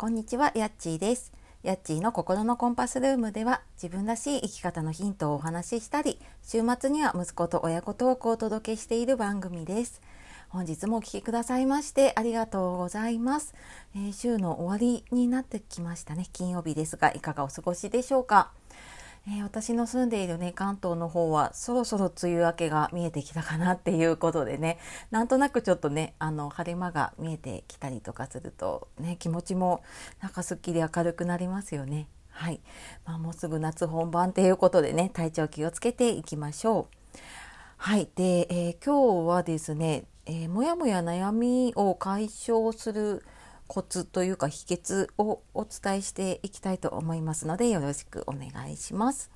こんにちは、やっちーです。やっちーの心のコンパスルームでは自分らしい生き方のヒントをお話ししたり、週末には息子と親子トークをお届けしている番組です。本日もお聴きくださいましてありがとうございます、えー、週の終わりになってきましたね。金曜日ですが、いかがお過ごしでしょうか？えー、私の住んでいるね関東の方はそろそろ梅雨明けが見えてきたかなっていうことでねなんとなくちょっとねあの晴れ間が見えてきたりとかするとね気持ちもなんかすっきり明るくなりますよね。はい、まあ、もうすぐ夏本番ということでね体調気をつけていきましょう。はいで、えー、今日はですね、えー、もやもや悩みを解消するコツというか秘訣をお伝えしていきたいと思いますのでよろしくお願いします。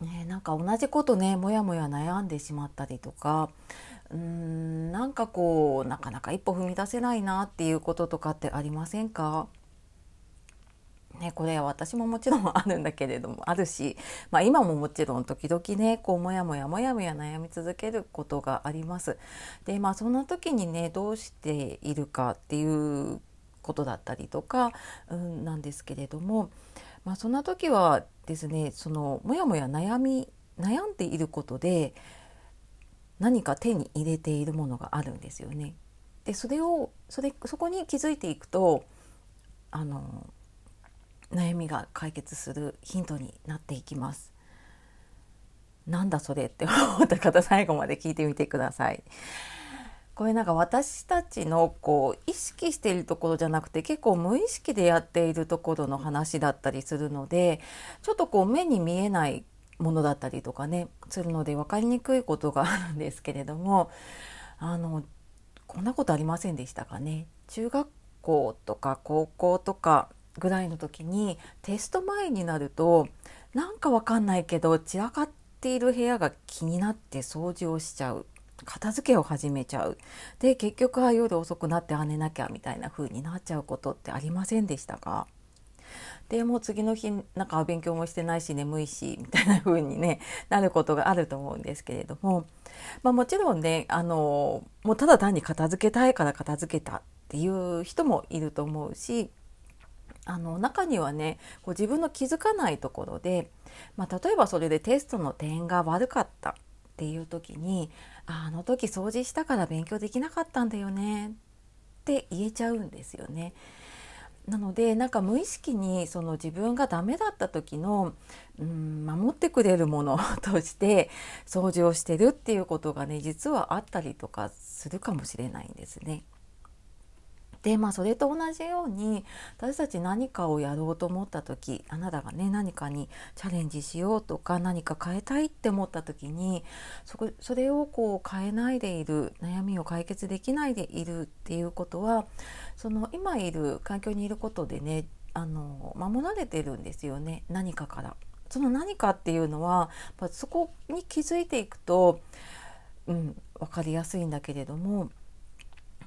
ね、なんか同じことねもやもや悩んでしまったりとかうーんなんかこうなかなか一歩踏み出せないなっていうこととかってありませんか？ね、これ私ももちろんあるんだけれどもあるし、まあ、今ももちろん時々ねこうモヤモヤモヤモヤ悩み続けることがあります。でまあそんな時にねどうしているかっていうことだったりとか、うん、なんですけれども、まあ、そんな時はですねそのモヤモヤ悩み悩んでいることで何か手に入れているものがあるんですよね。でそれをそれそこに気づいていくとあの悩みが解決するヒントになっていきます。なんだそれって思った方最後まで聞いてみてください。これなんか私たちのこう意識しているところじゃなくて結構無意識でやっているところの話だったりするのでちょっとこう目に見えないものだったりとかねするので分かりにくいことがあるんですけれどもあのこんなことありませんでしたかね中学校とか高校とかぐらいの時にテスト前になるとなんかわかんないけど散らかっている部屋が気になって掃除をしちゃう。片付けを始めちゃう。で結局は夜遅くなってあ寝なきゃみたいな風になっちゃうことってありませんでしたか？でもう次の日なんか勉強もしてないし眠いしみたいな風にねなることがあると思うんですけれども、まあ、もちろんねあのもうただ単に片付けたいから片付けたっていう人もいると思うしあの中にはねこう自分の気づかないところで、まあ、例えばそれでテストの点が悪かったっていう時にあの時掃除したから勉強できなかったんだよねって言えちゃうんですよね。なのでなんか無意識にその自分がダメだった時のうん守ってくれるものとして掃除をしてるっていうことがね実はあったりとかするかもしれないんですね。でまあそれと同じように私たち何かをやろうと思った時あなたがね何かにチャレンジしようとか何か変えたいって思った時にそこそれをこう変えないでいる悩みを解決できないでいるっていうことはその今いる環境にいることでねあの守られてるんですよね何かから。その何かっていうのはそこに気づいていくと、うん、分かりやすいんだけれども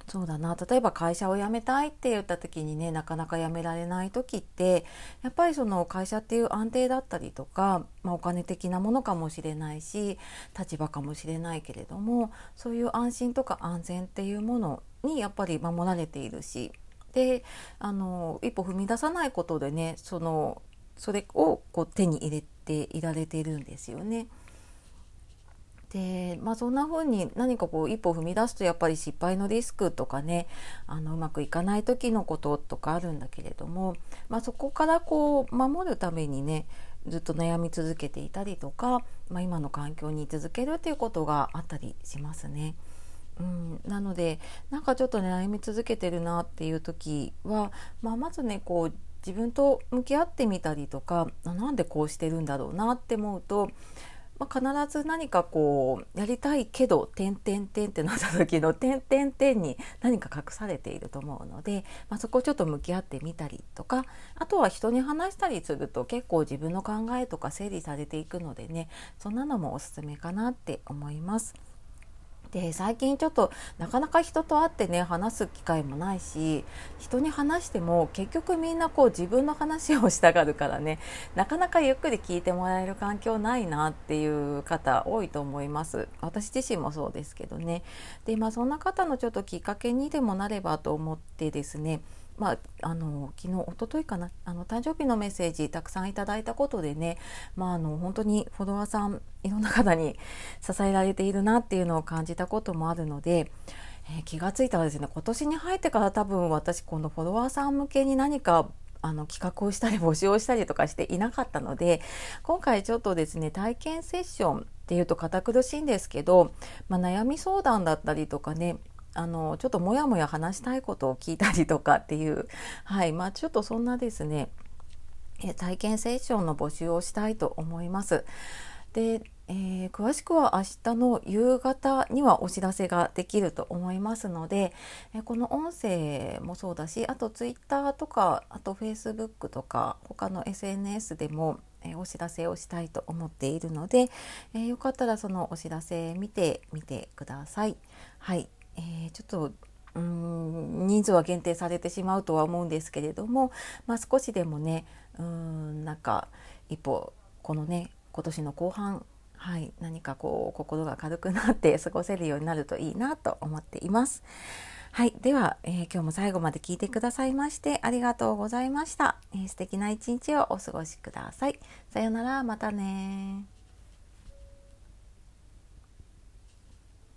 そうだな例えば会社を辞めたいって言った時にねなかなか辞められない時ってやっぱりその会社っていう安定だったりとか、まあ、お金的なものかもしれないし立場かもしれないけれどもそういう安心とか安全っていうものにやっぱり守られているしであの一歩踏み出さないことでねそのそれをこう手に入れていられているんですよね。でまあそんな風に何かこう一歩踏み出すとやっぱり失敗のリスクとかねあのうまくいかない時のこととかあるんだけれども、まあ、そこからこう守るためにねずっと悩み続けていたりとか、まあ、今の環境に居続けるっていうことがあったりしますね。うん、なのでなんかちょっと悩み続けてるなっていう時は、まあ、まずねこう自分と向き合ってみたりとかなんでこうしてるんだろうなって思うとまあ、必ず何かこうやりたいけど「点点点」ってなった時の「点点点」に何か隠されていると思うので、まあ、そこをちょっと向き合ってみたりとかあとは人に話したりすると結構自分の考えとか整理されていくのでねそんなのもおすすめかなって思います。で最近ちょっとなかなか人と会ってね話す機会もないし人に話しても結局みんなこう自分の話をしたがるからねなかなかゆっくり聞いてもらえる環境ないなっていう方多いと思います。私自身もそうですけどね。でまあそんな方のちょっときっかけにでもなればと思ってですねまあ、あの昨日一昨日かな。あの誕生日のメッセージたくさんいただいたことでね、まあ、あの本当にフォロワーさんいろんな方に支えられているなっていうのを感じたこともあるので、えー、気がついたらですね今年に入ってから多分私このフォロワーさん向けに何かあの企画をしたり募集をしたりとかしていなかったので今回ちょっとですね体験セッションっていうと堅苦しいんですけど、まあ、悩み相談だったりとかねあのちょっともやもや話したいことを聞いたりとかっていう はいまあちょっとそんなですね体験セッションの募集をしたいと思います。で、えー、詳しくは明日の夕方にはお知らせができると思いますので、え、この音声もそうだしあとツイッターとかあとフェイスブックとか他の SNS でも、え、お知らせをしたいと思っているので、えよかったらそのお知らせ見てみてください。はい、えちょっとうん人数は限定されてしまうとは思うんですけれども、まあ、少しでもねうんなんか一歩このね今年の後半はい、何かこう心が軽くなって過ごせるようになるといいなと思っています。はい、では、えー、今日も最後まで聞いてくださいましてありがとうございました。えー、素敵な一日をお過ごしください。さようなら、またね